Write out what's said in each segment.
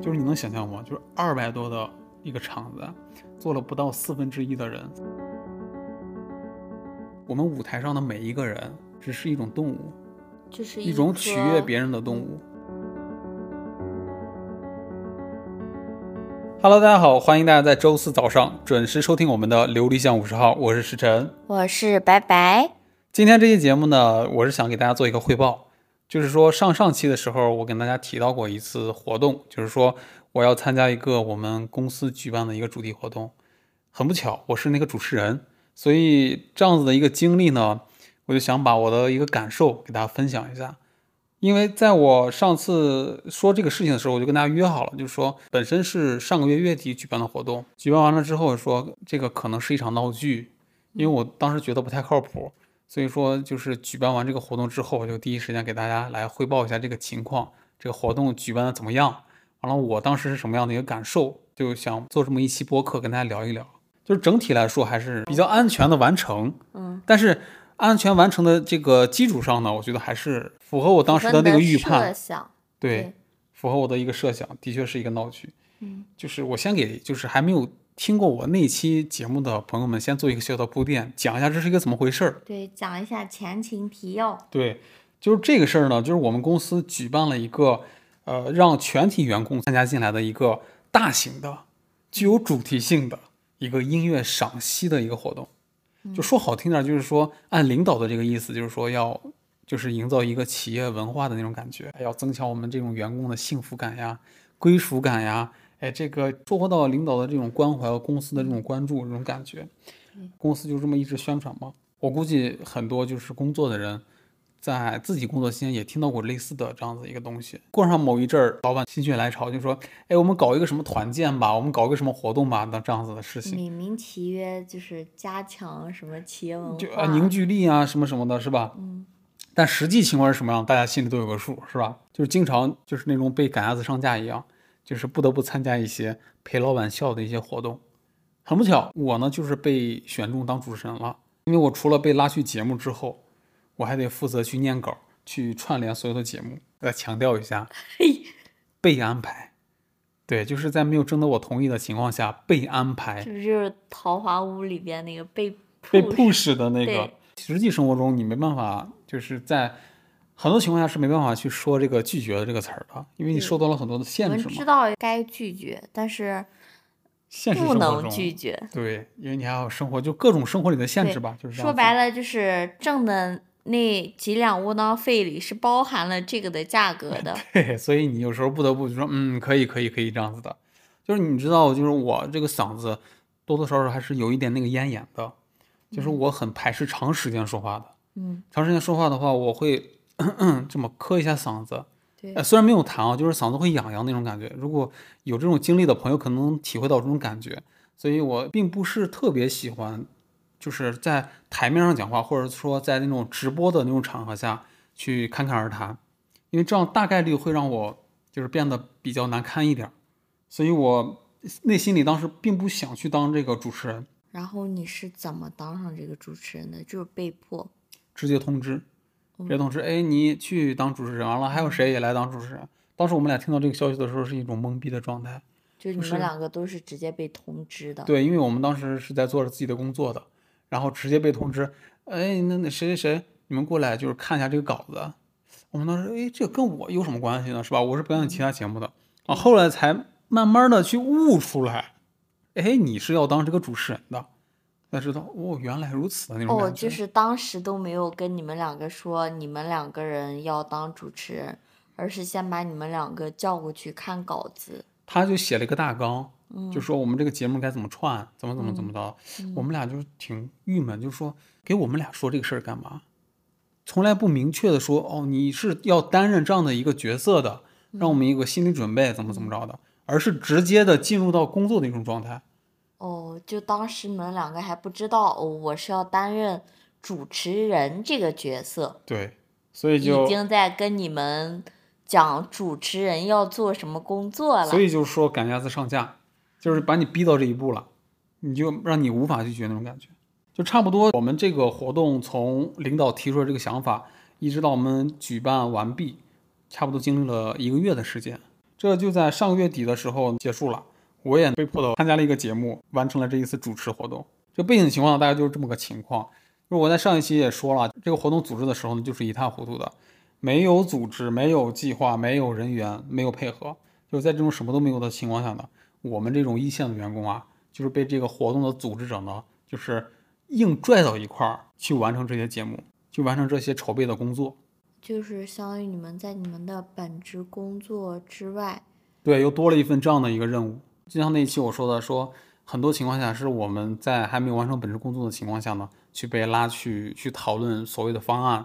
就是你能想象吗？就是二百多的一个场子，坐了不到四分之一的人。我们舞台上的每一个人，只是一种动物，就是一种取悦别人的动物。Hello，大家好，欢迎大家在周四早上准时收听我们的《琉璃巷五十号》，我是石晨，我是白白。今天这期节目呢，我是想给大家做一个汇报。就是说，上上期的时候，我跟大家提到过一次活动，就是说我要参加一个我们公司举办的一个主题活动。很不巧，我是那个主持人，所以这样子的一个经历呢，我就想把我的一个感受给大家分享一下。因为在我上次说这个事情的时候，我就跟大家约好了，就是说本身是上个月月底举办的活动，举办完了之后说这个可能是一场闹剧，因为我当时觉得不太靠谱。所以说，就是举办完这个活动之后，我就第一时间给大家来汇报一下这个情况，这个活动举办的怎么样？完了，我当时是什么样的一个感受？就想做这么一期播客跟大家聊一聊。就是整体来说还是比较安全的完成，嗯，但是安全完成的这个基础上呢，我觉得还是符合我当时的那个预判，对，符合我的一个设想，的确是一个闹剧。嗯，就是我先给，就是还没有。听过我那期节目的朋友们，先做一个小小的铺垫，讲一下这是一个怎么回事儿。对，讲一下前情提要。对，就是这个事儿呢，就是我们公司举办了一个，呃，让全体员工参加进来的一个大型的、具有主题性的一个音乐赏析的一个活动。就说好听点，就是说按领导的这个意思，就是说要，就是营造一个企业文化的那种感觉，要增强我们这种员工的幸福感呀、归属感呀。哎，这个收获到领导的这种关怀和公司的这种关注，这种感觉，公司就这么一直宣传嘛。我估计很多就是工作的人，在自己工作期间也听到过类似的这样子一个东西。过上某一阵儿，老板心血来潮就说：“哎，我们搞一个什么团建吧，我们搞一个什么活动吧，那这样子的事情。”美名其曰就是加强什么企业文化，就啊凝聚力啊什么什么的，是吧？嗯。但实际情况是什么样，大家心里都有个数，是吧？就是经常就是那种被赶鸭子上架一样。就是不得不参加一些陪老板笑的一些活动，很不巧，我呢就是被选中当主持人了。因为我除了被拉去节目之后，我还得负责去念稿，去串联所有的节目。再强调一下，被安排，对，就是在没有征得我同意的情况下被安排。是不是就是《桃花坞》里边那个被被 push 的那个？实际生活中你没办法，就是在。很多情况下是没办法去说这个拒绝的这个词儿的，因为你受到了很多的限制嘛。我们知道该拒绝，但是不能拒绝。对，因为你还有生活，就各种生活里的限制吧，就是说白了，就是挣的那几两窝囊费里是包含了这个的价格 的。对，所以你有时候不得不就说，嗯，可以，可以，可以这样子的。就是你知道，就是我这个嗓子多多少少还是有一点那个咽炎的，就是我很排斥长时间说话的。嗯，长时间说话的话，我会。这么磕一下嗓子，对，虽然没有痰啊，就是嗓子会痒痒那种感觉。如果有这种经历的朋友，可能体会到这种感觉。所以我并不是特别喜欢，就是在台面上讲话，或者说在那种直播的那种场合下去侃侃而谈，因为这样大概率会让我就是变得比较难堪一点。所以我内心里当时并不想去当这个主持人。然后你是怎么当上这个主持人的？就是被迫，直接通知。别同事，哎，你去当主持人完了，还有谁也来当主持人？当时我们俩听到这个消息的时候，是一种懵逼的状态。就你们两个都是直接被通知的。对，因为我们当时是在做着自己的工作的，然后直接被通知，哎，那那谁谁谁，你们过来就是看一下这个稿子。我们当时，哎，这跟我有什么关系呢？是吧？我是表演其他节目的啊。后来才慢慢的去悟出来，哎，你是要当这个主持人的。才知道哦，原来如此的那种哦，就是当时都没有跟你们两个说你们两个人要当主持人，而是先把你们两个叫过去看稿子。他就写了一个大纲，就说我们这个节目该怎么串，怎么怎么怎么着。我们俩就挺郁闷，就说给我们俩说这个事儿干嘛？从来不明确的说哦，你是要担任这样的一个角色的，让我们有个心理准备，怎么怎么着的，而是直接的进入到工作的一种状态。哦，就当时你们两个还不知道，哦，我是要担任主持人这个角色。对，所以就已经在跟你们讲主持人要做什么工作了。所以就是说赶鸭子上架，就是把你逼到这一步了，你就让你无法拒绝那种感觉。就差不多，我们这个活动从领导提出的这个想法，一直到我们举办完毕，差不多经历了一个月的时间。这就在上个月底的时候结束了，我也被迫的参加了一个节目，完成了这一次主持活动。这背景情况大概就是这么个情况。就是我在上一期也说了，这个活动组织的时候呢，就是一塌糊涂的，没有组织，没有计划，没有人员，没有配合，就是在这种什么都没有的情况下呢，我们这种一线的员工啊，就是被这个活动的组织者呢，就是硬拽到一块儿去完成这些节目，去完成这些筹备的工作。就是相当于你们在你们的本职工作之外，对，又多了一份这样的一个任务。就像那一期我说的，说很多情况下是我们在还没有完成本职工作的情况下呢，去被拉去去讨论所谓的方案，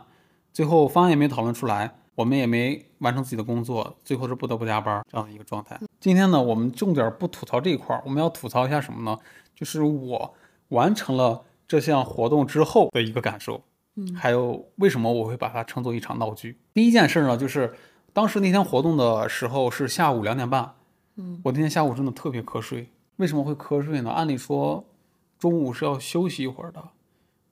最后方案也没讨论出来，我们也没完成自己的工作，最后是不得不加班这样的一个状态。今天呢，我们重点不吐槽这一块儿，我们要吐槽一下什么呢？就是我完成了这项活动之后的一个感受。嗯还有为什么我会把它称作一场闹剧？第一件事呢，就是当时那天活动的时候是下午两点半，嗯，我那天下午真的特别瞌睡。为什么会瞌睡呢？按理说中午是要休息一会儿的，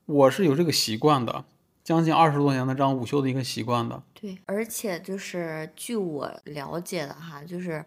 我是有这个习惯的，将近二十多年的这样午休的一个习惯的。对，而且就是据我了解的哈，就是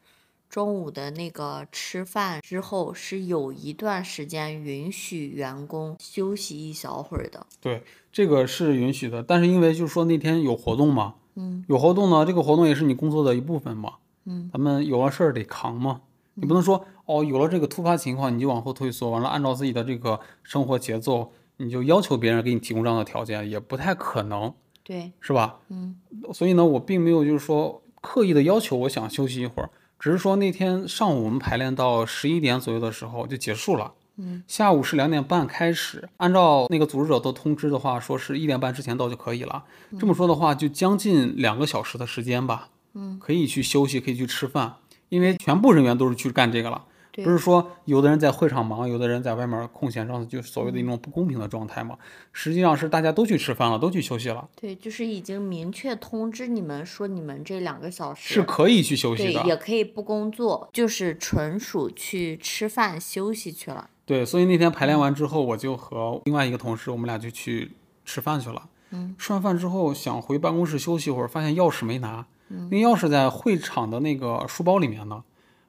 中午的那个吃饭之后是有一段时间允许员工休息一小会儿的。对，这个是允许的，但是因为就是说那天有活动嘛，嗯有活动呢，这个活动也是你工作的一部分嘛，嗯，咱们有了事儿得扛嘛，你不能说哦，有了这个突发情况你就往后退缩，完了按照自己的这个生活节奏，你就要求别人给你提供这样的条件，也不太可能，对，是吧？嗯所以呢，我并没有就是说刻意的要求我想休息一会儿，只是说那天上午我们排练到十一点左右的时候就结束了。嗯，下午是两点半开始，按照那个组织者的通知的话，说是一点半之前到就可以了。这么说的话，就将近两个小时的时间吧，嗯，可以去休息，可以去吃饭，因为全部人员都是去干这个了。不是说有的人在会场忙，有的人在外面空闲，这样就是所谓的一种不公平的状态嘛。实际上是大家都去吃饭了，都去休息了，对，就是已经明确通知你们说你们这两个小时是可以去休息对，的。也可以不工作，就是纯属去吃饭休息去了。对，所以那天排练完之后，我就和另外一个同事，我们俩就去吃饭去了。嗯，吃完饭之后想回办公室休息一会儿，发现钥匙没拿，那钥匙在会场的那个书包里面呢。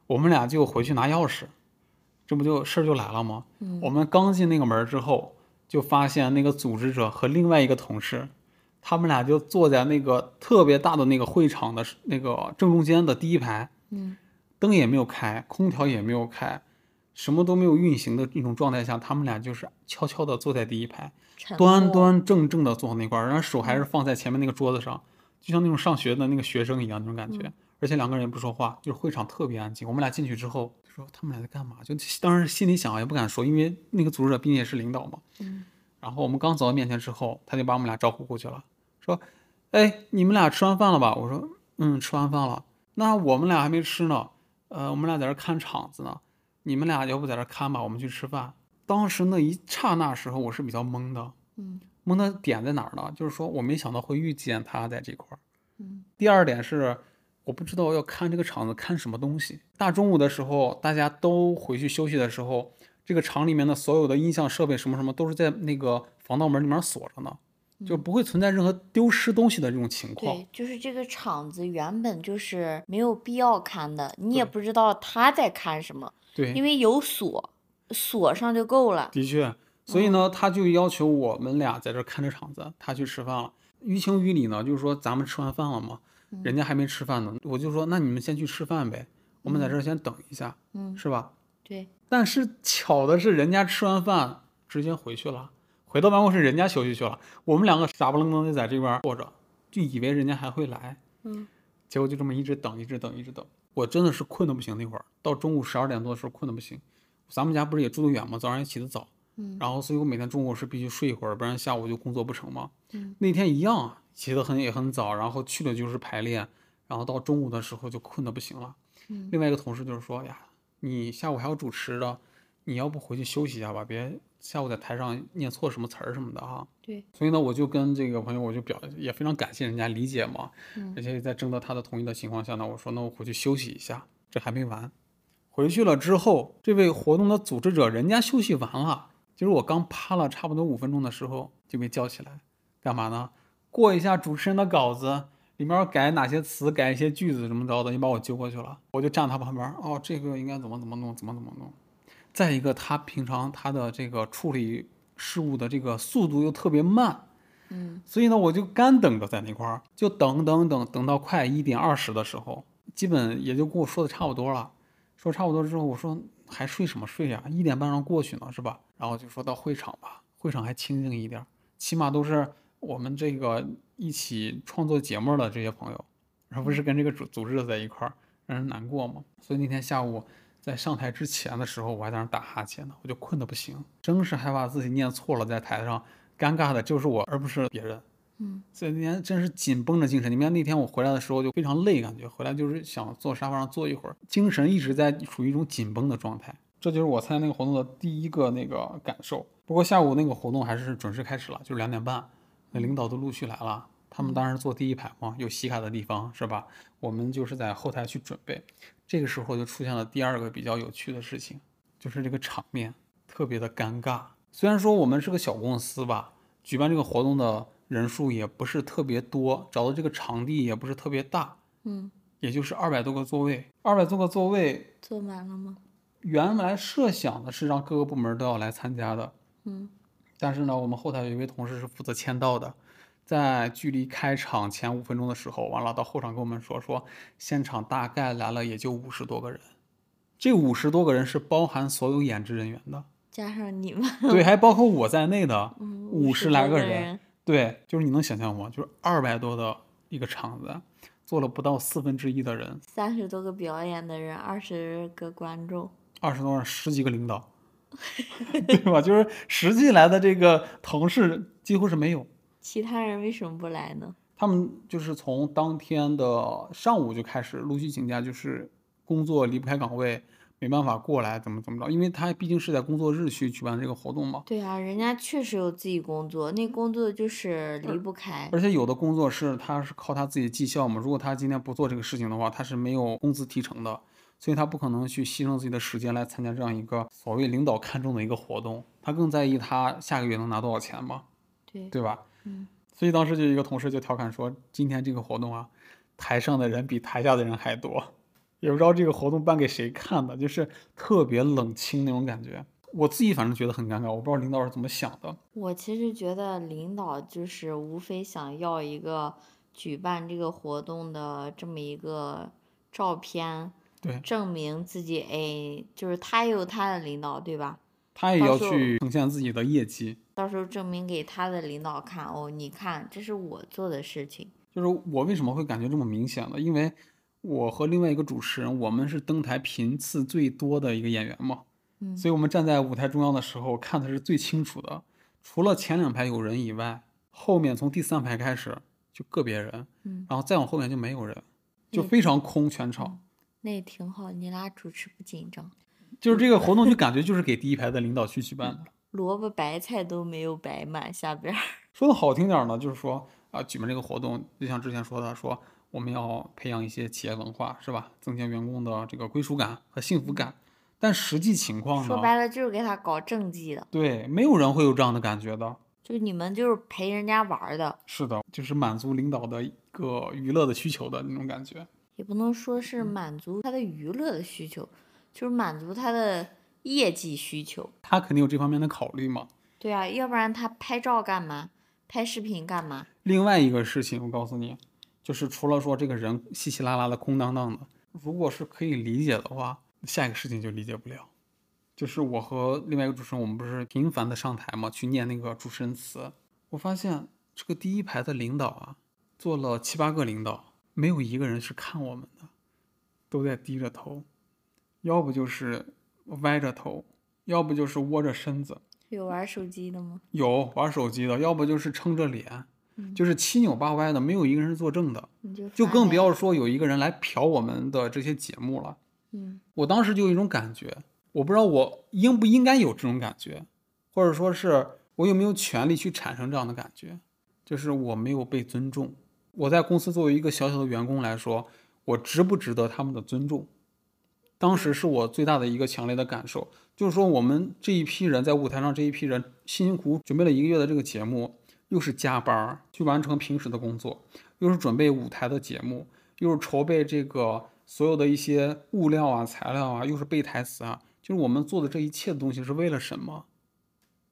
我们俩就回去拿钥匙，这不就事儿就来了吗？嗯我们刚进那个门之后，就发现那个组织者和另外一个同事，他们俩就坐在那个特别大的那个会场的那个正中间的第一排，嗯，灯也没有开，空调也没有开，什么都没有运行的一种状态下，他们俩就是悄悄地坐在第一排，端端正正的坐那块儿，然后手还是放在前面那个桌子上，就像那种上学的那个学生一样那种感觉。而且两个人也不说话，就是会场特别安静。我们俩进去之后就说他们俩在干嘛？就当时心里想也不敢说，因为那个组织者毕竟也是领导嘛。嗯。然后我们刚走到面前之后，他就把我们俩招呼过去了，说：“哎，你们俩吃完饭了吧？”我说：“嗯，吃完饭了。”那我们俩还没吃呢，呃，我们俩在这看场子呢。你们俩要不在这看吧，我们去吃饭。当时那一刹那时候，我是比较懵的。嗯懵的点在哪儿呢？就是说我没想到会遇见他在这块儿。嗯第二点是，我不知道要看这个场子看什么东西。大中午的时候，大家都回去休息的时候，这个厂里面的所有的音像设备什么什么都是在那个防盗门里面锁着呢，就不会存在任何丢失东西的这种情况。对，就是这个厂子原本就是没有必要看的，你也不知道他在看什么，对，因为有锁，锁上就够了。的确，所以呢，他就要求我们俩在这儿看着场子，他去吃饭了。于情于理呢，就是说咱们吃完饭了嘛，人家还没吃饭呢，我就说那你们先去吃饭呗，我们在这儿先等一下，嗯，是吧？对，但是巧的是，人家吃完饭直接回去了，回到办公室人家休息去了，我们两个傻不愣登的在这边坐着，就以为人家还会来，嗯，结果就这么一直等，一直等，一直等，我真的是困的不行，那会儿到中午十二点多的时候困的不行，咱们家不是也住得远吗？早上也起得早，嗯然后所以我每天中午是必须睡一会儿，不然下午就工作不成嘛。嗯那天一样啊，起得很也很早，然后去了就是排练，然后到中午的时候就困得不行了。嗯另外一个同事就是说呀，你下午还要主持的，你要不回去休息一下吧，别下午在台上念错什么词儿什么的哈。对，所以呢，我就跟这个朋友，我就表也非常感谢人家理解嘛，嗯而且在征得他的同意的情况下呢，我说那我回去休息一下，这还没完。回去了之后，这位活动的组织者人家休息完了，就是我刚趴了差不多五分钟的时候就被叫起来，干嘛呢？过一下主持人的稿子，里面改哪些词，改一些句子怎么着的，你把我揪过去了，我就站他旁边，哦，这个应该怎么怎么弄，怎么怎么弄。再一个，他平常他的这个处理事务的这个速度又特别慢，嗯，所以呢，我就干等着在那块儿，就等等等等到快一点二十的时候，基本也就跟我说的差不多了。说差不多之后，我说还睡什么睡呀？一点半让过去呢，是吧？然后就说到会场吧，会场还清静一点，起码都是我们这个一起创作节目的这些朋友，而不是跟这个组组织在一块儿，让人难过嘛。所以那天下午在上台之前的时候，我还在那打哈欠呢，我就困得不行，真是害怕自己念错了，在台上尴尬的就是我，而不是别人。嗯，所以那天真是紧绷着精神。你们看那天我回来的时候就非常累，感觉回来就是想坐沙发上坐一会儿，精神一直在处于一种紧绷的状态。这就是我参加那个活动的第一个那个感受。不过下午那个活动还是准时开始了，就是两点半，那领导都陆续来了。他们当然坐第一排嘛，有洗卡的地方是吧？我们就是在后台去准备。这个时候就出现了第二个比较有趣的事情，就是这个场面特别的尴尬。虽然说我们是个小公司吧，举办这个活动的。人数也不是特别多，找的这个场地也不是特别大，嗯，也就是二百多个座位，二百多个座位坐满了吗？原来设想的是让各个部门都要来参加的，嗯，但是呢，我们后台有一位同事是负责签到的，在距离开场前五分钟的时候，完了到后场跟我们说，说现场大概来了也就五十多个人，这五十多个人是包含所有演职人员的，加上你们，对，还包括我在内的嗯，五十来个人。对，就是你能想象吗？就是二百多的一个场子，坐了不到四分之一的人，三十多个表演的人，二十个观众，二十多人，十几个领导，对吧？就是实际来的这个同事几乎是没有。其他人为什么不来呢？他们就是从当天的上午就开始陆续请假，就是工作离不开岗位。没办法过来，怎么怎么着？因为他毕竟是在工作日去举办这个活动嘛。对啊，人家确实有自己工作，那工作就是离不开。而且有的工作是他是靠他自己绩效嘛，如果他今天不做这个事情的话，他是没有工资提成的，所以他不可能去牺牲自己的时间来参加这样一个所谓领导看中的一个活动，他更在意他下个月能拿多少钱嘛，对对吧？嗯。所以当时就一个同事就调侃说，今天这个活动啊，台上的人比台下的人还多。也不知道这个活动办给谁看的，就是特别冷清那种感觉。我自己反正觉得很尴尬，我不知道领导是怎么想的。我其实觉得领导就是无非想要一个举办这个活动的这么一个照片，对，证明自己哎，就是他也有他的领导，对吧？他也要去呈现自己的业绩，到时候证明给他的领导看哦，你看这是我做的事情。就是我为什么会感觉这么明显呢？因为。我和另外一个主持人，我们是登台频次最多的一个演员嘛，嗯，所以我们站在舞台中央的时候看的是最清楚的。除了前两排有人以外，后面从第三排开始就个别人，嗯，然后再往后面就没有人，就非常空全场。那也挺好，你俩主持不紧张。就是这个活动就感觉就是给第一排的领导去举办的，萝卜白菜都没有摆满下边。说的好听点呢，就是说啊，举办这个活动，就像之前说的说。我们要培养一些企业文化，是吧？增强员工的这个归属感和幸福感。但实际情况呢？说白了就是给他搞政绩的。对，没有人会有这样的感觉的。就你们就是陪人家玩的。是的，就是满足领导的一个娱乐的需求的那种感觉。也不能说是满足他的娱乐的需求，就是满足他的业绩需求。他肯定有这方面的考虑嘛？对啊，要不然他拍照干嘛？拍视频干嘛？另外一个事情，我告诉你。就是除了说这个人稀稀拉拉的空荡荡的，如果是可以理解的话，下一个事情就理解不了。就是我和另外一个主持人，我们不是频繁的上台嘛，去念那个主持人词。我发现这个第一排的领导啊，坐了七八个领导，没有一个人是看我们的，都在低着头，要不就是歪着头，要不就是窝着身子。有玩手机的吗？有玩手机的，要不就是撑着脸。就是七扭八歪的，没有一个人是作证的，就更不要说有一个人来嫖我们的这些节目了。嗯，我当时就有一种感觉，我不知道我应不应该有这种感觉，或者说是我有没有权利去产生这样的感觉，就是我没有被尊重。我在公司作为一个小小的员工来说，我值不值得他们的尊重？当时是我最大的一个强烈的感受，就是说我们这一批人在舞台上，这一批人辛辛苦苦准备了一个月的这个节目。又是加班去完成平时的工作，又是准备舞台的节目，又是筹备这个所有的一些物料啊、材料啊，又是背台词啊，就是我们做的这一切的东西是为了什么？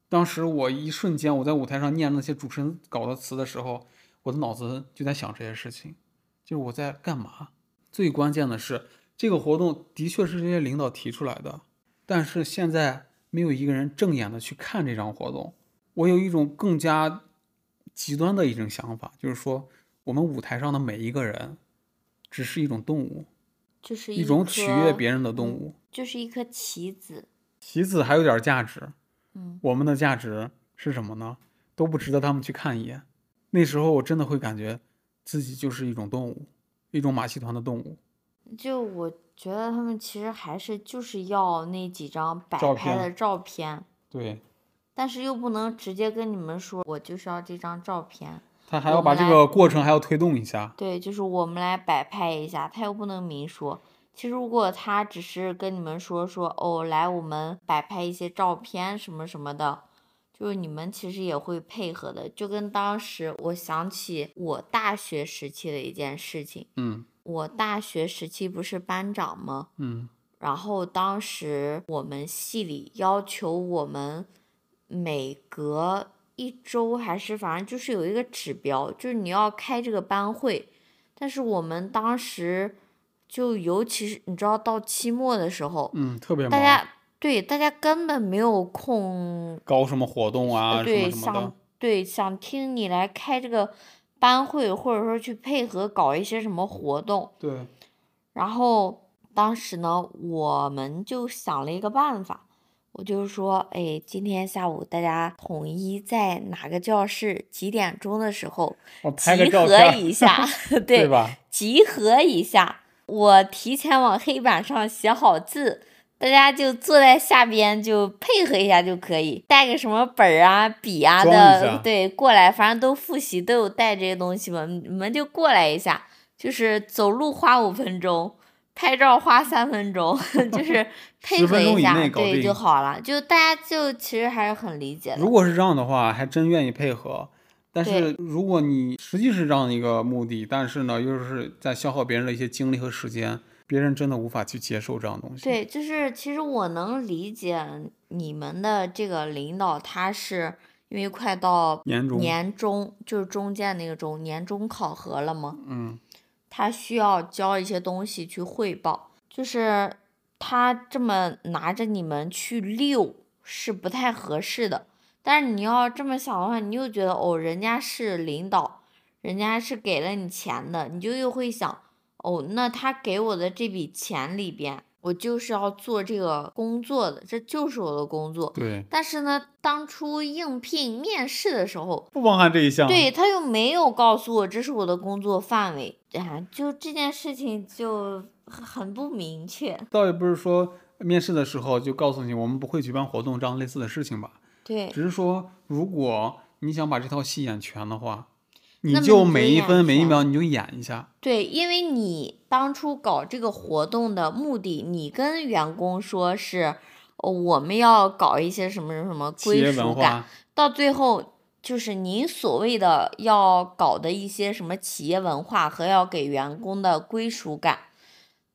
当时我一瞬间我在舞台上念那些主持人搞的词的时候，我的脑子就在想这些事情，就是我在干嘛？最关键的是，这个活动的确是这些领导提出来的，但是现在没有一个人正眼的去看这场活动。我有一种更加极端的一种想法，就是说，我们舞台上的每一个人，只是一种动物，就是一种取悦别人的动物。就是一颗棋子。棋子还有点价值，嗯，我们的价值是什么呢？都不值得他们去看一眼。那时候我真的会感觉自己就是一种动物，一种马戏团的动物。就我觉得他们其实还是就是要那几张摆照片拍的照片，对但是又不能直接跟你们说，我就是要这张照片。他还要把这个过程还要推动一下。对，就是我们来摆拍一下，他又不能明说。其实如果他只是跟你们说说哦，来我们摆拍一些照片什么什么的，就是你们其实也会配合的。就跟当时我想起我大学时期的一件事情，嗯我大学时期不是班长吗？嗯然后当时我们系里要求我们每隔一周还是反正就是有一个指标，就是你要开这个班会。但是我们当时就尤其是你知道到期末的时候，嗯，特别忙。大家对大家根本没有空，搞什么活动啊，对想。对想听你来开这个班会，或者说去配合搞一些什么活动。对，然后当时呢，我们就想了一个办法，我就说，哎，今天下午大家统一在哪个教室几点钟的时候 集合一下，对对，吧？集合一下。我提前往黑板上写好字，大家就坐在下边就配合一下就可以，带个什么本儿啊、笔啊的，对，过来，反正都复习，都有带这些东西嘛，你们就过来一下，就是走路花五分钟，拍照花三分钟，就是 配合一下，对就好了。就大家就其实还是很理解的。如果是这样的话，还真愿意配合。但是如果你实际是这样的一个目的，但是呢，又是在消耗别人的一些精力和时间，别人真的无法去接受这样的东西。对，就是其实我能理解你们的这个领导，他是因为快到年终，年终，就是中间那个中年终考核了嘛，嗯，他需要交一些东西去汇报，就是他这么拿着你们去溜是不太合适的。但是你要这么想的话，你又觉得哦，人家是领导，人家是给了你钱的，你就又会想，哦，那他给我的这笔钱里边，我就是要做这个工作的，这就是我的工作。对，但是呢，当初应聘面试的时候，不包含这一项。对他又没有告诉我这是我的工作范围，啊，就这件事情就很很不明确。倒也不是说面试的时候就告诉你我们不会举办活动这样类似的事情吧，对，只是说如果你想把这套戏演全的话，你那就就每一分每一秒你就演一下。对，因为你当初搞这个活动的目的，你跟员工说是，哦，我们要搞一些什么什么归属感，到最后就是您所谓的要搞的一些什么企业文化和要给员工的归属感，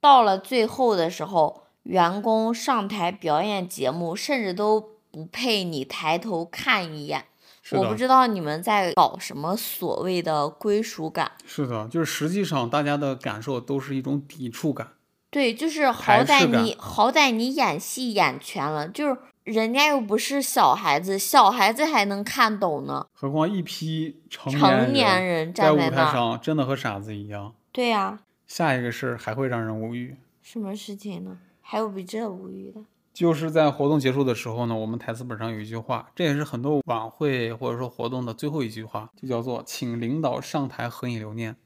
到了最后的时候，员工上台表演节目，甚至都不配你抬头看一眼。是的，我不知道你们在搞什么所谓的归属感。是的，就是实际上大家的感受都是一种抵触感。对，就是好歹你好歹你演戏演全了，就是人家又不是小孩子，小孩子还能看懂呢。何况一批成成年人站在舞台上真的和傻子一样。对呀、下一个事儿还会让人无语，什么事情呢？还有比这无语的？就是在活动结束的时候呢，我们台词本上有一句话，这也是很多晚会或者说活动的最后一句话，就叫做“请领导上台合影留念”，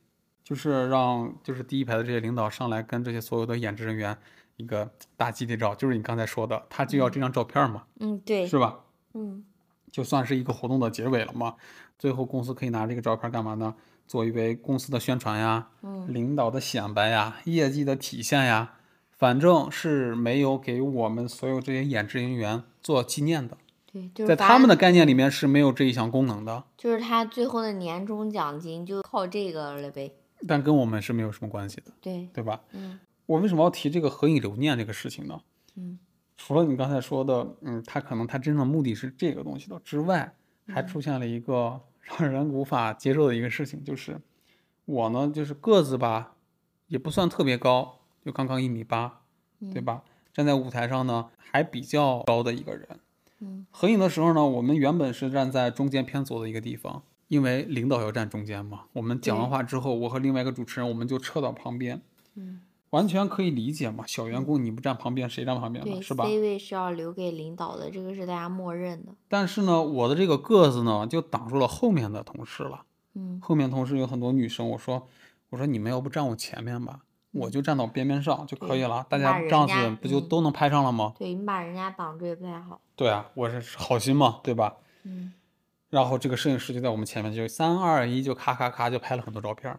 就是让就是第一排的这些领导上来跟这些所有的演职人员一个大集体照，就是你刚才说的，他就要这张照片嘛，嗯，对，是吧？嗯，就算是一个活动的结尾了嘛。最后公司可以拿这个照片干嘛呢？作为公司的宣传呀，嗯领导的显摆呀，业绩的体现呀，反正是没有给我们所有这些演职人员做纪念的。对，就是在他们的概念里面是没有这一项功能的，就是他最后的年终奖金就靠这个了呗。但跟我们是没有什么关系的，对，对吧？嗯我为什么要提这个合影留念这个事情呢？嗯，除了你刚才说的，嗯，他可能他真正的目的是这个东西的之外，还嗯出现了一个 让人无法接受的一个事情，就是我呢，就是个子吧，也不算特别高，就刚刚一米八，对嗯吧？站在舞台上呢，还比较高的一个人。嗯合影的时候呢，我们原本是站在中间偏左的一个地方，因为领导要站中间嘛。我们讲完话之后，我和另外一个主持人，我们就撤到旁边，嗯，完全可以理解嘛。小员工你不站旁边，谁站旁边呢？是吧？，C 位是要留给领导的，这个是大家默认的。但是呢，我的这个个子呢，就挡住了后面的同事了。嗯后面同事有很多女生，我说，我说你们要不站我前面吧，我就站到边边上就可以了，大家这样子不就嗯都能拍上了吗？对你把人家绑住也不太好。对啊，我是好心嘛，对吧？嗯然后这个摄影师就在我们前面，就三二一，就咔咔咔就拍了很多照片，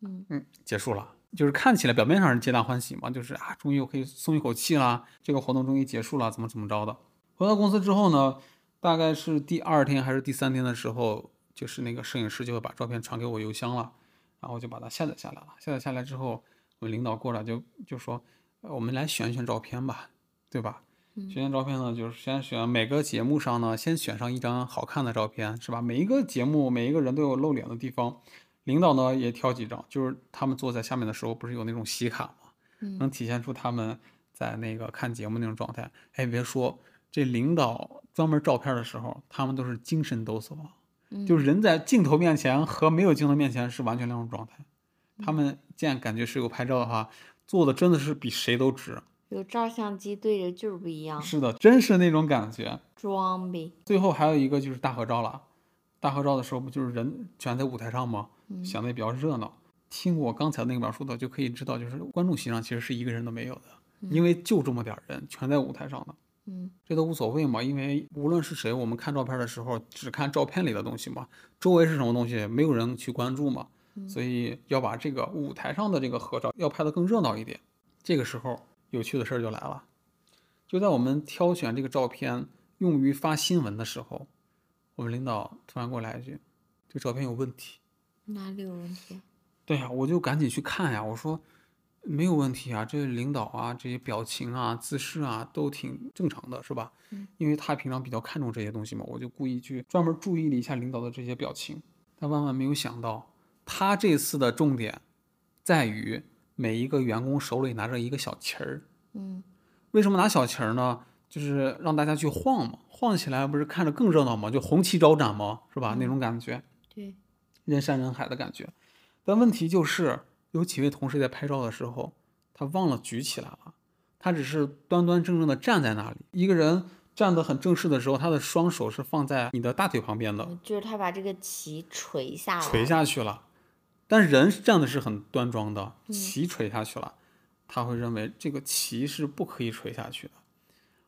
嗯嗯，结束了。就是看起来表面上是皆大欢喜嘛，就是啊，终于我可以松一口气啦，这个活动终于结束了，怎么怎么着的。回到公司之后呢，大概是第二天还是第三天的时候，就是那个摄影师就会把照片传给我邮箱了，然后我就把它下载下来了。下载下来之后，我们领导过来就就说，呃我们来选一选照片吧，对吧？选选照片呢，就是先选每个节目上呢，先选上一张好看的照片，是吧？每一个节目每一个人都有露脸的地方，领导呢也挑几张，就是他们坐在下面的时候，不是有那种喜卡吗？嗯能体现出他们在那个看节目那种状态。哎，别说这领导专门照片的时候，他们都是精神抖擞，嗯，就是人在镜头面前和没有镜头面前是完全两种状态。他们既然感觉是有拍照的话，做的真的是比谁都值。有照相机对着就是不一样，是的，真是那种感觉。装逼。最后还有一个就是大合照了，大合照的时候不就是人全在舞台上吗？嗯显得也比较热闹。听我刚才那个描述的，就可以知道，就是观众席上其实是一个人都没有的，因为就这么点儿人全在舞台上呢。嗯这都无所谓嘛，因为无论是谁，我们看照片的时候只看照片里的东西嘛，周围是什么东西没有人去关注嘛，所以要把这个舞台上的这个合照要拍得更热闹一点。这个时候有趣的事儿就来了，就在我们挑选这个照片用于发新闻的时候，我们领导突然给我来一句：“这照片有问题。”哪里有问题？对呀、我就赶紧去看呀。我说没有问题啊，这领导啊，这些表情啊、姿势啊都挺正常的，是吧？嗯因为他平常比较看重这些东西嘛，我就故意去专门注意了一下领导的这些表情。但万万没有想到，他这次的重点在于每一个员工手里拿着一个小旗儿。嗯为什么拿小旗儿呢？就是让大家去晃嘛，晃起来不是看着更热闹吗？就红旗招展嘛，是吧？那种感觉。对，人山人海的感觉。但问题就是，有几位同事在拍照的时候，他忘了举起来了，他只是端端正正的站在那里。一个人站得很正式的时候，他的双手是放在你的大腿旁边的，就是他把这个旗垂下来，垂下去了。但人站的是很端庄的，嗯旗垂下去了，他会认为这个旗是不可以垂下去的，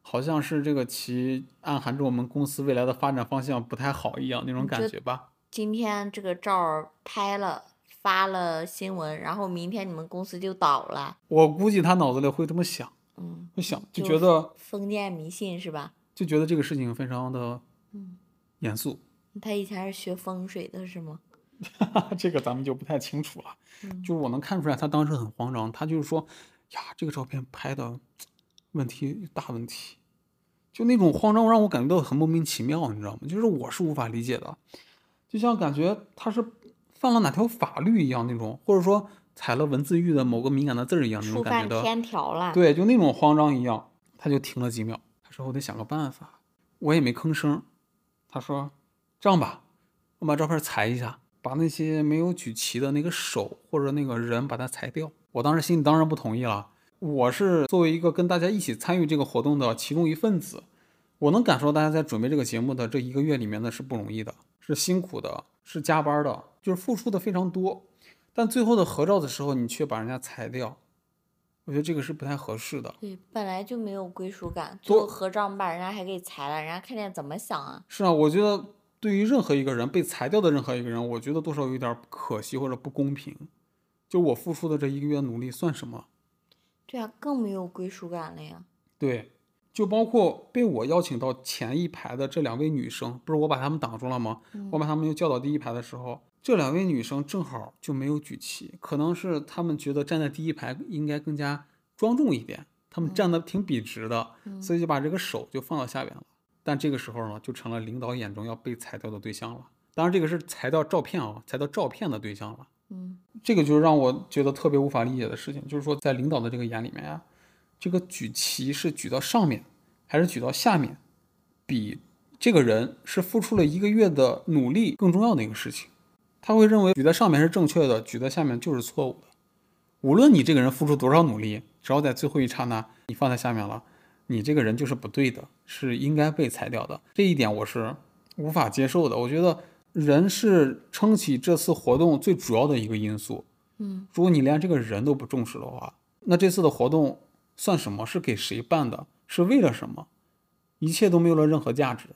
好像是这个旗暗含着我们公司未来的发展方向不太好一样那种感觉吧。今天这个照儿拍了发了新闻，然后明天你们公司就倒了，我估计他脑子里会这么想。嗯，会想，就就觉得封建迷信是吧？就觉得这个事情非常的嗯严肃，他以前是学风水的是吗？这个咱们就不太清楚了。嗯就是我能看出来，他当时很慌张，他就是说，呀，这个照片拍的问题大问题，就那种慌张让我感觉到很莫名其妙，你知道吗？就是我是无法理解的，就像感觉他是犯了哪条法律一样那种，或者说踩了文字狱的某个敏感的字儿一样那种感觉的。天条了。对，就那种慌张一样，他就停了几秒，他说我得想个办法，我也没吭声。他说这样吧，我把照片裁一下，把那些没有举旗的那个手或者那个人把它裁掉。我当时心里当然不同意了，我是作为一个跟大家一起参与这个活动的其中一份子，我能感受到大家在准备这个节目的这一个月里面呢是不容易的，是辛苦的，是加班的，就是付出的非常多。但最后的合照的时候，你却把人家裁掉，我觉得这个是不太合适的。对，本来就没有归属感，多做合照把人家还给裁了，人家看见怎么想啊？是啊，我觉得对于任何一个人被裁掉的任何一个人，我觉得多少有点可惜或者不公平。就我付出的这一个月努力算什么？对啊，更没有归属感了呀。对，就包括被我邀请到前一排的这两位女生，不是我把她们挡住了吗？我把她们又叫到第一排的时候，这两位女生正好就没有举旗，可能是她们觉得站在第一排应该更加庄重一点，她们站得挺笔直的，所以就把这个手就放到下边了。但这个时候呢，就成了领导眼中要被裁掉的对象了。当然，这个是裁掉照片啊，裁掉照片的对象了。嗯，这个就是让我觉得特别无法理解的事情，就是说在领导的这个眼里面啊、这个举旗是举到上面还是举到下面，比这个人是付出了一个月的努力更重要的一个事情。他会认为举在上面是正确的，举在下面就是错误的。无论你这个人付出多少努力，只要在最后一刹那你放在下面了，你这个人就是不对的，是应该被裁掉的。这一点我是无法接受的。我觉得人是撑起这次活动最主要的一个因素。嗯，如果你连这个人都不重视的话，那这次的活动算什么？是给谁办的？是为了什么？一切都没有了任何价值，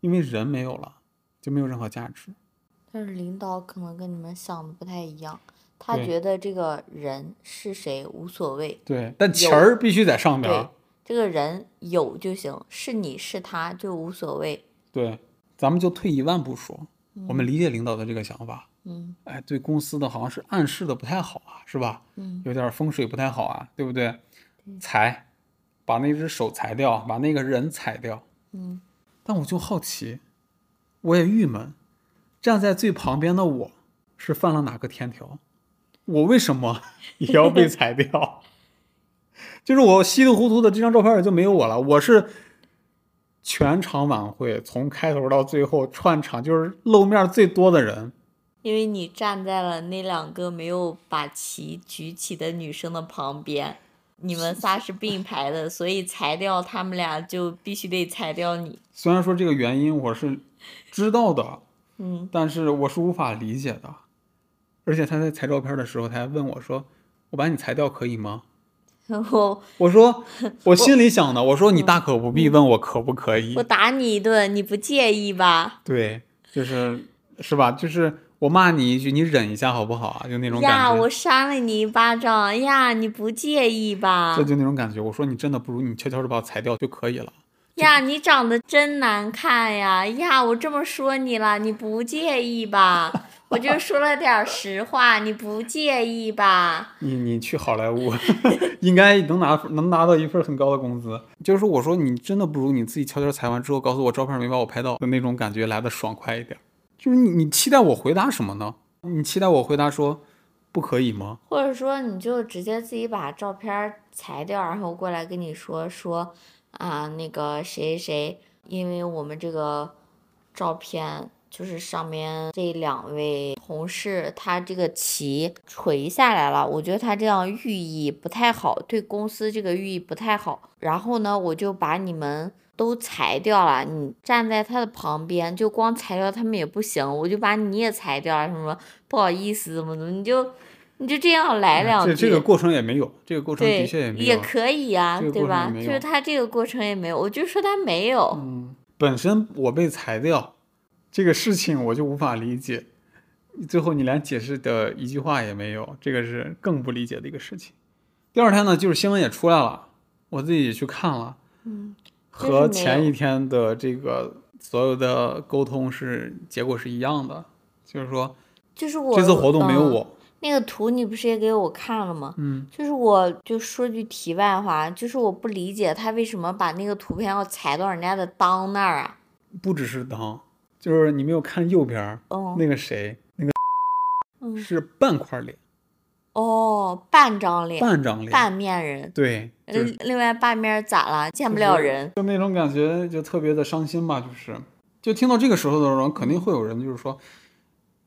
因为人没有了，就没有任何价值。但是领导可能跟你们想的不太一样，他觉得这个人是谁无所谓，对，但钱儿必须在上边对儿。，这个人有就行，是你是他就无所谓。对，咱们就退一万步说，我们理解领导的这个想法。嗯哎，对公司的好像是暗示的不太好啊，是吧？嗯有点风水不太好啊，对不对？裁，把那只手裁掉，把那个人裁掉。嗯，但我就好奇，我也郁闷，站在最旁边的我是犯了哪个天条？我为什么 也要被裁掉？就是我稀里糊涂的这张照片也就没有我了，我是全场晚会从开头到最后串场就是露面最多的人。因为你站在了那两个没有把旗举起的女生的旁边，你们仨是并排的，所以裁掉他们俩就必须得裁掉你。虽然说这个原因我是知道的，嗯，但是我是无法理解的。而且他在裁照片的时候，他还问我说：“我把你裁掉可以吗？”我我说，我心里想的，我说你大可不必问我可不可以我。打你一顿，你不介意吧？对，就是是吧？就是我骂你一句，你忍一下好不好啊？就那种呀，感觉，我扇了你一巴掌呀，你不介意吧这？就那种感觉。我说你真的不如你悄悄的把我裁掉就可以了。呀，你长得真难看呀！呀，我这么说你了，你不介意吧？我就说了点儿实话，你不介意吧？你你去好莱坞，应该能拿能拿到一份很高的工资。就是，我说你真的不如你自己悄悄裁完之后告诉我照片没把我拍到的那种感觉来的爽快一点。就是你你期待我回答什么呢？你期待我回答说不可以吗？或者说，你就直接自己把照片儿裁掉，然后过来跟你说说啊，那个谁谁，因为我们这个照片就是上面这两位同事，他这个旗垂下来了，我觉得他这样寓意不太好，对公司这个寓意不太好。然后呢，我就把你们。都裁掉了，你站在他的旁边，就光裁掉他们也不行，我就把你也裁掉了，什么不好意思，怎么怎么，你就你就这样来两句，这这个过程也没有，这个过程的确也没有。也可以啊、对吧？就是他这个过程也没有，我就说他没有，嗯，本身我被裁掉这个事情我就无法理解，最后你连解释的一句话也没有，这个是更不理解的一个事情。第二天呢，就是新闻也出来了，我自己也去看了，嗯，和前一天的这个所有的沟通是结果是一样的，就是说就是我这次活动没有嗯我，那个图，你不是也给我看了吗？嗯，就是我就说句题外话，就是我不理解他为什么把那个图片要裁到人家的裆那儿啊？不只是裆，就是你没有看右边儿哦，那个谁，那个嗯是半块脸，哦，半张脸，半张脸，半面人，对，就是另另外半面咋了？见不就是了人。就那种感觉就特别的伤心吧，就是，就听到这个时候的人，肯定会有人就是说，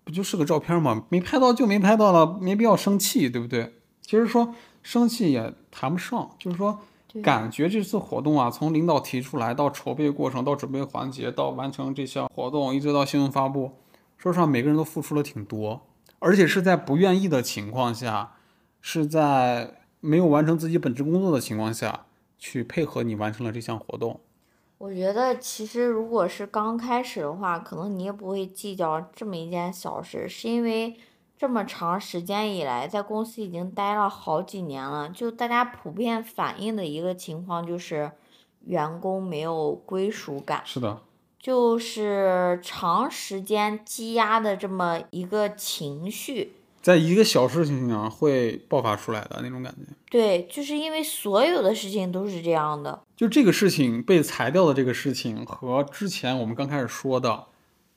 不就是个照片吗？没拍到就没拍到了，没必要生气，对不对？其实说生气也谈不上，就是说感觉这次活动啊，从领导提出来到筹备过程，到准备环节，到完成这项活动，一直到新闻发布，说实话，每个人都付出了挺多，而且是在不愿意的情况下，是在没有完成自己本职工作的情况下去配合你完成了这项活动。我觉得其实如果是刚开始的话，可能你也不会计较这么一件小事，是因为这么长时间以来，在公司已经待了好几年了，就大家普遍反映的一个情况就是，员工没有归属感，是的，就是长时间积压的这么一个情绪。在一个小事情上会爆发出来的那种感觉。对，就是因为所有的事情都是这样的。就这个事情被裁掉的这个事情，和之前我们刚开始说的，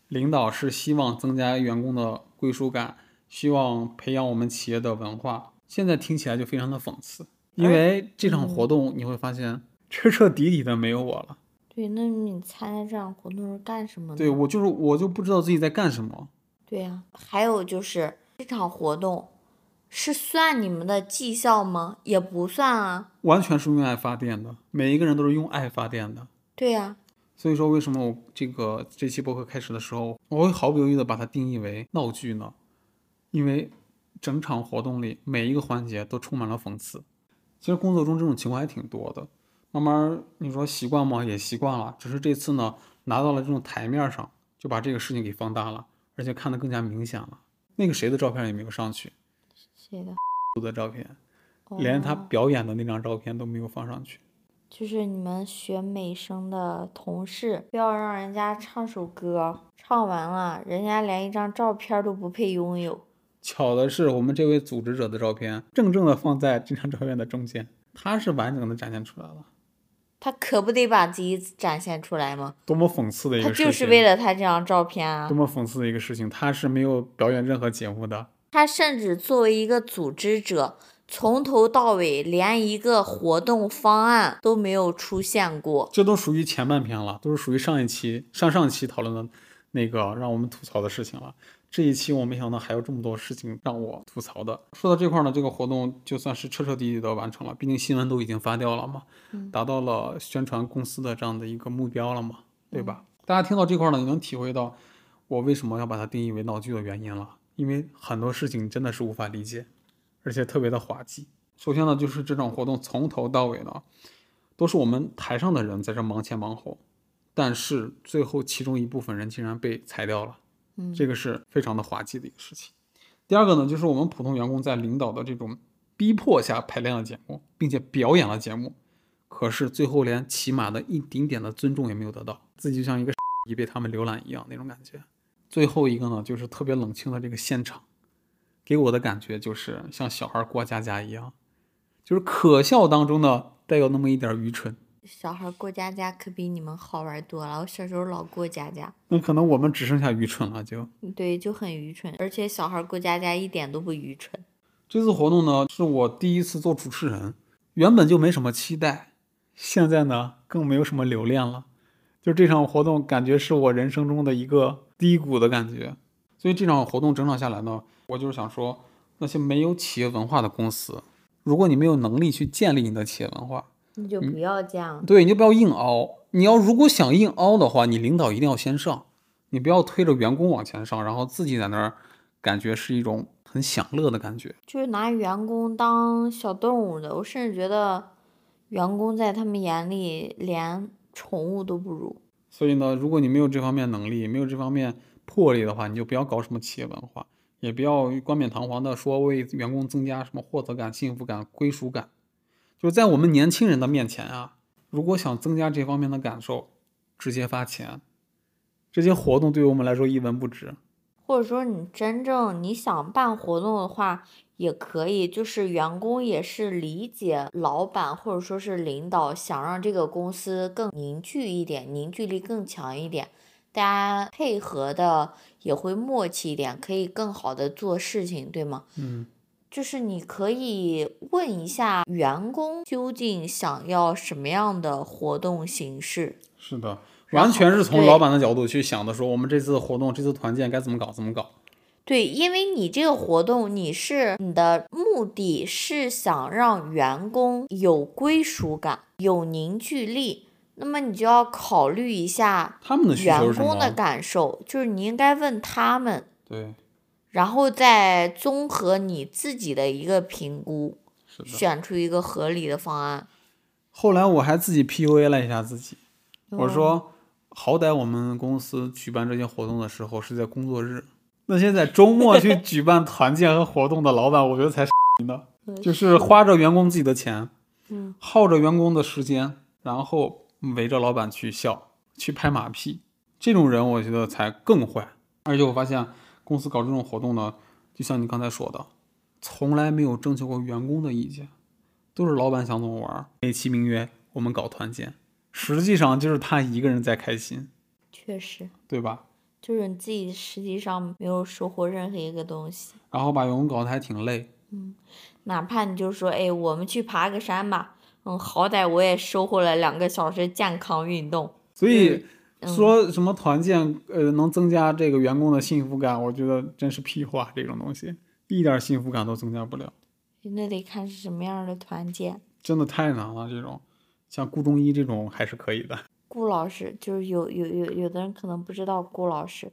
领导是希望增加员工的归属感，希望培养我们企业的文化，现在听起来就非常的讽刺。因为这场活动你会发现，彻彻底底的没有我了。对，那你参加这场活动是干什么的？对我就是我就不知道自己在干什么。对呀、还有就是这场活动是算你们的绩效吗？也不算啊。完全是用爱发电的，每一个人都是用爱发电的。对呀、所以说，为什么我这个这期播客开始的时候，我会毫不犹豫的把它定义为闹剧呢？因为整场活动里每一个环节都充满了讽刺。其实工作中这种情况还挺多的，慢慢你说习惯吗？也习惯了，只是这次呢拿到了这种台面上，就把这个事情给放大了，而且看得更加明显了。那个谁的照片也没有上去，谁的？的照片，连他哦表演的那张照片都没有放上去。就是你们学美声的同事，不要让人家唱首歌，唱完了人家连一张照片都不配拥有。巧的是，我们这位组织者的照片正正的放在这张照片的中间，他是完整的展现出来了，他可不得把自己展现出来吗？多么讽刺的一他个事情！就是为了他这张照片啊多。么讽刺的一个事情，他是没有表演任何节目的，他甚至作为一个组织者，从头到尾连一个活动方案都没有出现过。这都属于前半篇了，都是属于上一期、上上期讨论的那个让我们吐槽的事情了。这一期我没想到还有这么多事情让我吐槽的。说到这块儿呢，这个活动就算是彻彻底底的完成了，毕竟新闻都已经发掉了嘛，达到了宣传公司的这样的一个目标了嘛，对吧？大家听到这块儿呢，也能体会到我为什么要把它定义为闹剧的原因了，因为很多事情真的是无法理解，而且特别的滑稽。首先呢，就是这场活动从头到尾呢，都是我们台上的人在这忙前忙后，但是最后其中一部分人竟然被裁掉了，嗯这个是非常的滑稽的一个事情。第二个呢，就是我们普通员工在领导的这种逼迫下排练了节目，并且表演了节目，可是最后连起码的一丁点的尊重也没有得到，自己就像一个已被他们浏览一样那种感觉。最后一个呢，就是特别冷清的这个现场，给我的感觉就是像小孩过家家一样，就是可笑当中呢带有那么一点愚蠢。小孩过家家可比你们好玩多了。我小时候老过家家，那可能我们只剩下愚蠢了就。对，就很愚蠢。而且小孩过家家一点都不愚蠢。这次活动呢，是我第一次做主持人，原本就没什么期待，现在呢更没有什么留恋了。就这场活动，感觉是我人生中的一个低谷的感觉。所以这场活动整场下来呢，我就是想说，那些没有企业文化的公司，如果你没有能力去建立你的企业文化，你就不要这样。对，你就不要硬凹。你要如果想硬凹的话，你领导一定要先上，你不要推着员工往前上，然后自己在那儿感觉是一种很享乐的感觉。就是拿员工当小动物的，我甚至觉得员工在他们眼里连宠物都不如。所以呢，如果你没有这方面能力，没有这方面魄力的话，你就不要搞什么企业文化，也不要冠冕堂皇的说为员工增加什么获得感、幸福感、归属感。就在我们年轻人的面前啊，如果想增加这方面的感受，直接发钱，这些活动对于我们来说一文不值。或者说你真正你想办活动的话，也可以，就是员工也是理解老板或者说是领导想让这个公司更凝聚一点，凝聚力更强一点，大家配合的也会默契一点，可以更好的做事情，对吗？嗯，就是你可以问一下员工究竟想要什么样的活动形式。是的，完全是从老板的角度去想的，说我们这次活动、这次团建该怎么搞怎么搞。对，因为你这个活动，你是你的目的是想让员工有归属感、有凝聚力，那么你就要考虑一下他们的员工的？感受，就是你应该问他们，对，然后再综合你自己的一个评估，选出一个合理的方案。后来我还自己 PUA 了一下自己，我哦说，好歹我们公司举办这些活动的时候是在工作日，那些在周末去 举办团建和活动的老板，我觉得才是的就是花着员工自己的钱，嗯耗着员工的时间，然后围着老板去笑，去拍马屁，这种人我觉得才更坏。而且我发现公司搞这种活动呢，就像你刚才说的，从来没有征求过员工的意见，都是老板想怎么玩，美其名曰我们搞团建，实际上就是他一个人在开心，确实，对吧？就是你自己实际上没有收获任何一个东西，然后把员工搞得还挺累。嗯哪怕你就说，哎，我们去爬个山吧，嗯，好歹我也收获了两个小时健康运动。所以嗯说什么团建，呃，能增加这个员工的幸福感，我觉得真是屁话，这种东西一点幸福感都增加不了，那得看是什么样的团建。真的太难了。这种像顾中医这种还是可以的。顾老师就是有有有有的人可能不知道顾老师，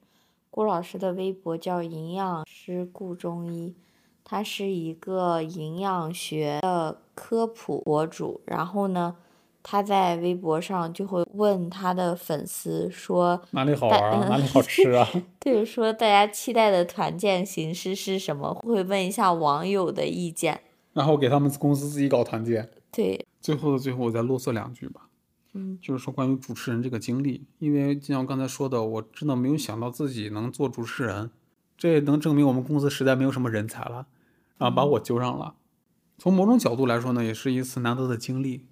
顾老师的微博叫营养师顾中医，他是一个营养学的科普博主。然后呢，他在微博上就会问他的粉丝说，哪里好玩啊？哪里好吃啊？对，说大家期待的团建形式是什么？会问一下网友的意见。然后给他们公司自己搞团建。对，最后的最后，我再啰嗦两句吧。嗯，就是说关于主持人这个经历，因为就像刚才说的，我真的没有想到自己能做主持人，这也能证明我们公司实在没有什么人才了，然后，把我揪上了。从某种角度来说呢，也是一次难得的经历，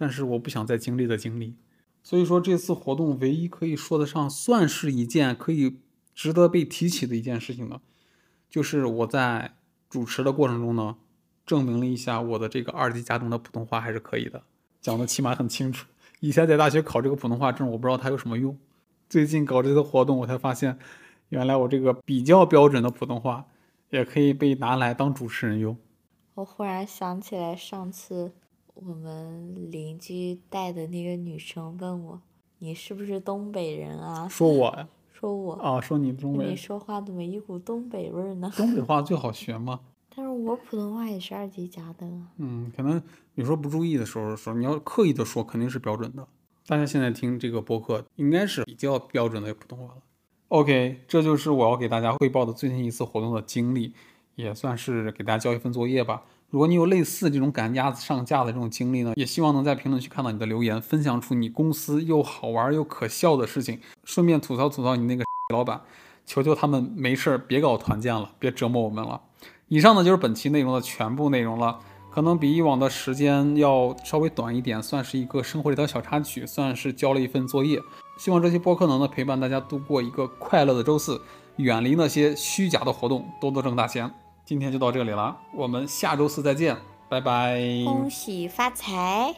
但是我不想再经历的经历。所以说这次活动唯一可以说得上算是一件可以值得被提起的一件事情呢，就是我在主持的过程中呢，证明了一下我的这个二级甲等的普通话还是可以的，讲的起码很清楚。以前在大学考这个普通话证，我不知道它有什么用。最近搞这次活动，我才发现，原来我这个比较标准的普通话也可以被拿来当主持人用。我忽然想起来上次我们邻居带的那个女生问我：“你是不是东北人啊说我呀？？” 说我，啊，说你东北你说话怎么一股东北味儿呢？东北话最好学嘛。但是我普通话也是二级甲等啊。嗯，可能有时候不注意的时候说，你要刻意的说，肯定是标准的。大家现在听这个播客，应该是比较标准的普通话了。OK，这就是我要给大家汇报的最近一次活动的经历，也算是给大家交一份作业吧。如果你有类似这种赶鸭子上架的这种经历呢，也希望能在评论区看到你的留言，分享出你公司又好玩又可笑的事情，顺便吐槽吐槽你那个 老板，求求他们没事儿别搞团建了，别折磨我们了。以上呢就是本期内容的全部内容了，可能比以往的时间要稍微短一点，算是一个生活里的小插曲，算是交了一份作业。希望这期播客能呢陪伴大家度过一个快乐的周四，远离那些虚假的活动，多多挣大钱。今天就到这里了，我们下周四再见，拜拜。恭喜发财！